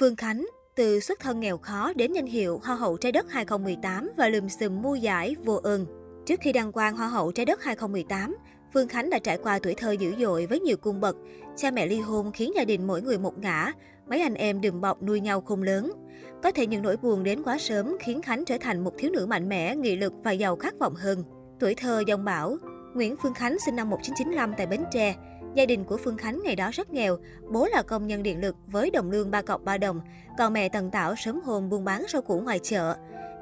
Phương Khánh, từ xuất thân nghèo khó đến danh hiệu Hoa hậu trái đất 2018 và lùm xùm mua giải vô ơn. Trước khi đăng quang Hoa hậu trái đất 2018, Phương Khánh đã trải qua tuổi thơ dữ dội với nhiều cung bậc. Cha mẹ ly hôn khiến gia đình mỗi người một ngã, mấy anh em đùm bọc nuôi nhau không lớn. Có thể những nỗi buồn đến quá sớm khiến Khánh trở thành một thiếu nữ mạnh mẽ, nghị lực và giàu khát vọng hơn. Tuổi thơ dòng bảo. Nguyễn Phương Khánh sinh năm 1995 tại Bến Tre. Gia đình của Phương Khánh ngày đó rất nghèo, bố là công nhân điện lực với đồng lương 3 cọc 3 đồng, còn mẹ Tần Tảo sớm hôm buôn bán rau củ ngoài chợ.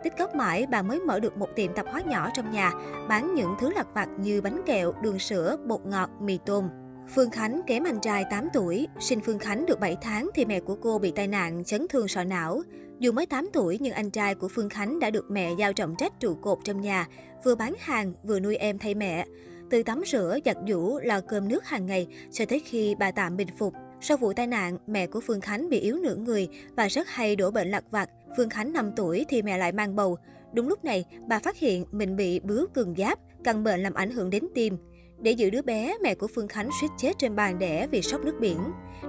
Tích góp mãi, bà mới mở được một tiệm tạp hóa nhỏ trong nhà, bán những thứ lặt vặt như bánh kẹo, đường sữa, bột ngọt, mì tôm. Phương Khánh kém anh trai 8 tuổi, sinh Phương Khánh được 7 tháng thì mẹ của cô bị tai nạn chấn thương sọ não. Dù mới 8 tuổi nhưng anh trai của Phương Khánh đã được mẹ giao trọng trách trụ cột trong nhà, vừa bán hàng vừa nuôi em thay mẹ. Từ tắm rửa, giặt giũ, lo cơm nước hàng ngày cho tới khi bà tạm bình phục. Sau vụ tai nạn, mẹ của Phương Khánh bị yếu nửa người và rất hay đổ bệnh lặt vặt. Phương Khánh 5 tuổi thì mẹ lại mang bầu. Đúng lúc này, bà phát hiện mình bị bướu cường giáp, căn bệnh làm ảnh hưởng đến tim. Để giữ đứa bé, mẹ của Phương Khánh suýt chết trên bàn đẻ vì sốc nước biển.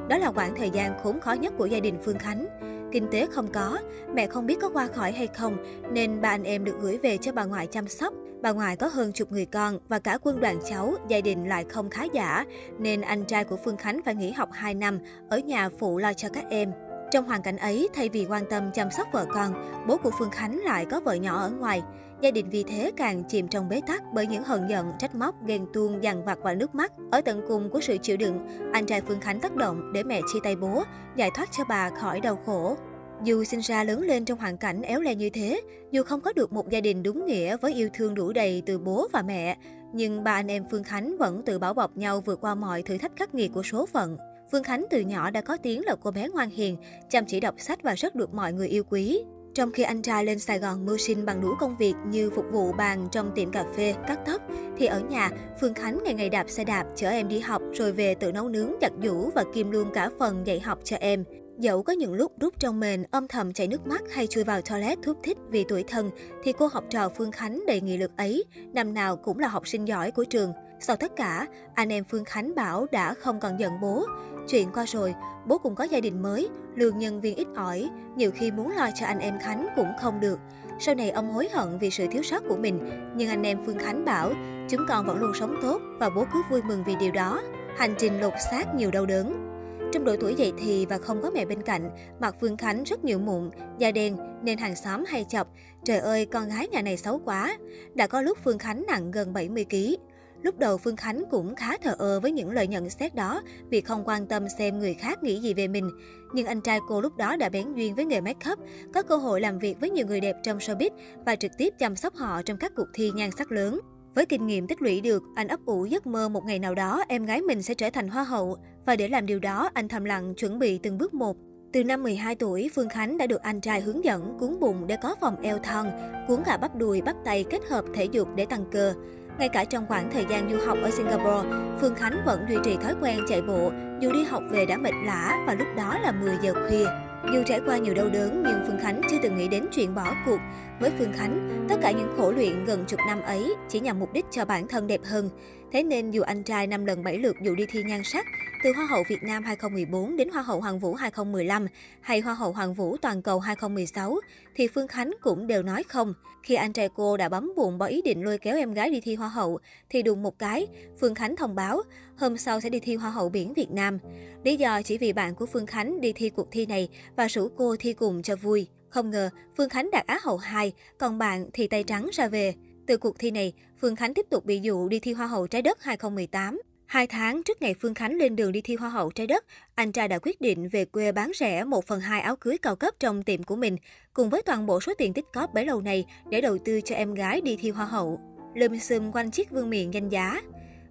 Đó là khoảng thời gian khốn khó nhất của gia đình Phương Khánh. Kinh tế không có, mẹ không biết có qua khỏi hay không, nên ba anh em được gửi về cho bà ngoại chăm sóc. Bà ngoại có hơn chục người con và cả quân đoàn cháu, gia đình lại không khá giả, nên anh trai của Phương Khánh phải nghỉ học 2 năm, ở nhà phụ lo cho các em. Trong hoàn cảnh ấy, thay vì quan tâm chăm sóc vợ con, bố của Phương Khánh lại có vợ nhỏ ở ngoài. Gia đình vì thế càng chìm trong bế tắc bởi những hận giận, trách móc, ghen tuông, dằn vặt và nước mắt. Ở tận cùng của sự chịu đựng, anh trai Phương Khánh tác động để mẹ chia tay bố, giải thoát cho bà khỏi đau khổ. Dù sinh ra lớn lên trong hoàn cảnh éo le như thế, dù không có được một gia đình đúng nghĩa với yêu thương đủ đầy từ bố và mẹ, nhưng ba anh em Phương Khánh vẫn tự bảo bọc nhau vượt qua mọi thử thách khắc nghiệt của số phận. Phương Khánh từ nhỏ đã có tiếng là cô bé ngoan hiền, chăm chỉ đọc sách và rất được mọi người yêu quý. Trong khi anh trai lên Sài Gòn mưu sinh bằng đủ công việc như phục vụ bàn trong tiệm cà phê, cắt tóc, thì ở nhà, Phương Khánh ngày ngày đạp xe đạp chở em đi học rồi về tự nấu nướng, giặt giũ và kiêm luôn cả phần dạy học cho em. Dẫu có những lúc rút trong mền, âm thầm chảy nước mắt hay chui vào toilet thúc thích vì tuổi thân, thì cô học trò Phương Khánh đầy nghị lực ấy, năm nào cũng là học sinh giỏi của trường. Sau tất cả, anh em Phương Khánh bảo đã không còn giận bố. Chuyện qua rồi, bố cũng có gia đình mới, lương nhân viên ít ỏi, nhiều khi muốn lo cho anh em Khánh cũng không được. Sau này ông hối hận vì sự thiếu sót của mình, nhưng anh em Phương Khánh bảo chúng con vẫn luôn sống tốt và bố cứ vui mừng vì điều đó. Hành trình lột xác nhiều đau đớn. Trong độ tuổi dậy thì và không có mẹ bên cạnh, mặt Phương Khánh rất nhiều mụn, da đen nên hàng xóm hay chọc. Trời ơi, con gái nhà này xấu quá. Đã có lúc Phương Khánh nặng gần 70 kg. Lúc đầu Phương Khánh cũng khá thờ ơ với những lời nhận xét đó vì không quan tâm xem người khác nghĩ gì về mình. Nhưng anh trai cô lúc đó đã bén duyên với nghề make up, có cơ hội làm việc với nhiều người đẹp trong showbiz và trực tiếp chăm sóc họ trong các cuộc thi nhan sắc lớn. Với kinh nghiệm tích lũy được, anh ấp ủ giấc mơ một ngày nào đó em gái mình sẽ trở thành hoa hậu. Và để làm điều đó, anh thầm lặng chuẩn bị từng bước một. Từ năm 12 tuổi, Phương Khánh đã được anh trai hướng dẫn cuốn bụng để có vòng eo thon, cuốn cả bắp đùi, bắp tay kết hợp thể dục để tăng cơ. Ngay cả trong khoảng thời gian du học ở Singapore, Phương Khánh vẫn duy trì thói quen chạy bộ, dù đi học về đã mệt lã và lúc đó là 10 giờ khuya. Dù trải qua nhiều đau đớn nhưng Phương Khánh chưa từng nghĩ đến chuyện bỏ cuộc. Với Phương Khánh, tất cả những khổ luyện gần chục năm ấy chỉ nhằm mục đích cho bản thân đẹp hơn. Thế nên dù anh trai năm lần bảy lượt dù đi thi nhan sắc, từ Hoa hậu Việt Nam 2014 đến Hoa hậu Hoàng vũ 2015 hay Hoa hậu Hoàng vũ Toàn cầu 2016, thì Phương Khánh cũng đều nói không. Khi anh trai cô đã bấm bụng bỏ ý định lôi kéo em gái đi thi Hoa hậu, thì đùng một cái, Phương Khánh thông báo hôm sau sẽ đi thi Hoa hậu biển Việt Nam. Lý do chỉ vì bạn của Phương Khánh đi thi cuộc thi này và rủ cô thi cùng cho vui. Không ngờ, Phương Khánh đạt Á hậu 2, còn bạn thì tay trắng ra về. Từ cuộc thi này, Phương Khánh tiếp tục bị dụ đi thi Hoa hậu trái đất 2018. Hai tháng trước ngày Phương Khánh lên đường đi thi Hoa hậu trái đất, anh trai đã quyết định về quê bán rẻ 1 phần 2 áo cưới cao cấp trong tiệm của mình, cùng với toàn bộ số tiền tích cóp bấy lâu này để đầu tư cho em gái đi thi Hoa hậu. Lùm xùm quanh chiếc vương miện danh giá.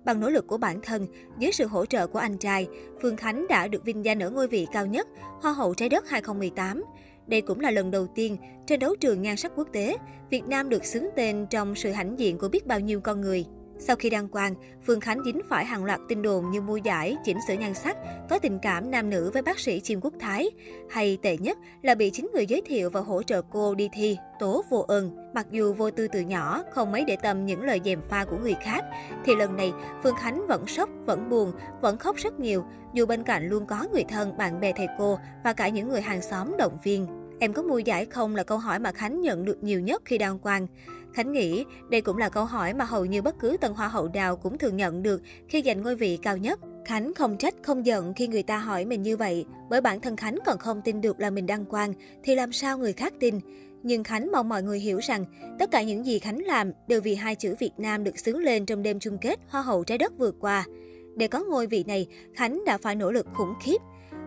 Bằng nỗ lực của bản thân, dưới sự hỗ trợ của anh trai, Phương Khánh đã được vinh danh ở ngôi vị cao nhất, Hoa hậu trái đất 2018. Đây cũng là lần đầu tiên trên đấu trường nhan sắc quốc tế, Việt Nam được xứng tên trong sự hãnh diện của biết bao nhiêu con người. Sau khi đăng quang, Phương Khánh dính phải hàng loạt tin đồn như mua giải, chỉnh sửa nhan sắc, có tình cảm nam nữ với bác sĩ Chim Quốc Thái. Hay tệ nhất là bị chính người giới thiệu và hỗ trợ cô đi thi, tố vô ơn. Mặc dù vô tư từ nhỏ, không mấy để tâm những lời dèm pha của người khác, thì lần này Phương Khánh vẫn sốc, vẫn buồn, vẫn khóc rất nhiều, dù bên cạnh luôn có người thân, bạn bè thầy cô và cả những người hàng xóm động viên. Em có mua giải không là câu hỏi mà Khánh nhận được nhiều nhất khi đăng quang. Khánh nghĩ đây cũng là câu hỏi mà hầu như bất cứ tân hoa hậu nào cũng thường nhận được khi giành ngôi vị cao nhất. Khánh không trách, không giận khi người ta hỏi mình như vậy, bởi bản thân Khánh còn không tin được là mình đăng quang, thì làm sao người khác tin. Nhưng Khánh mong mọi người hiểu rằng, tất cả những gì Khánh làm đều vì hai chữ Việt Nam được xướng lên trong đêm chung kết Hoa hậu trái đất vừa qua. Để có ngôi vị này, Khánh đã phải nỗ lực khủng khiếp.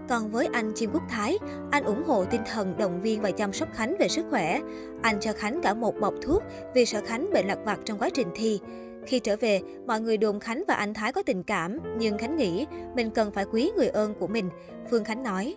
Còn với anh Chim Quốc Thái, anh ủng hộ tinh thần động viên và chăm sóc Khánh về sức khỏe. Anh cho Khánh cả một bọc thuốc vì sợ Khánh bệnh lặt vặt trong quá trình thi. Khi trở về, mọi người đồn Khánh và anh Thái có tình cảm, nhưng Khánh nghĩ mình cần phải quý người ơn của mình. Phương Khánh nói.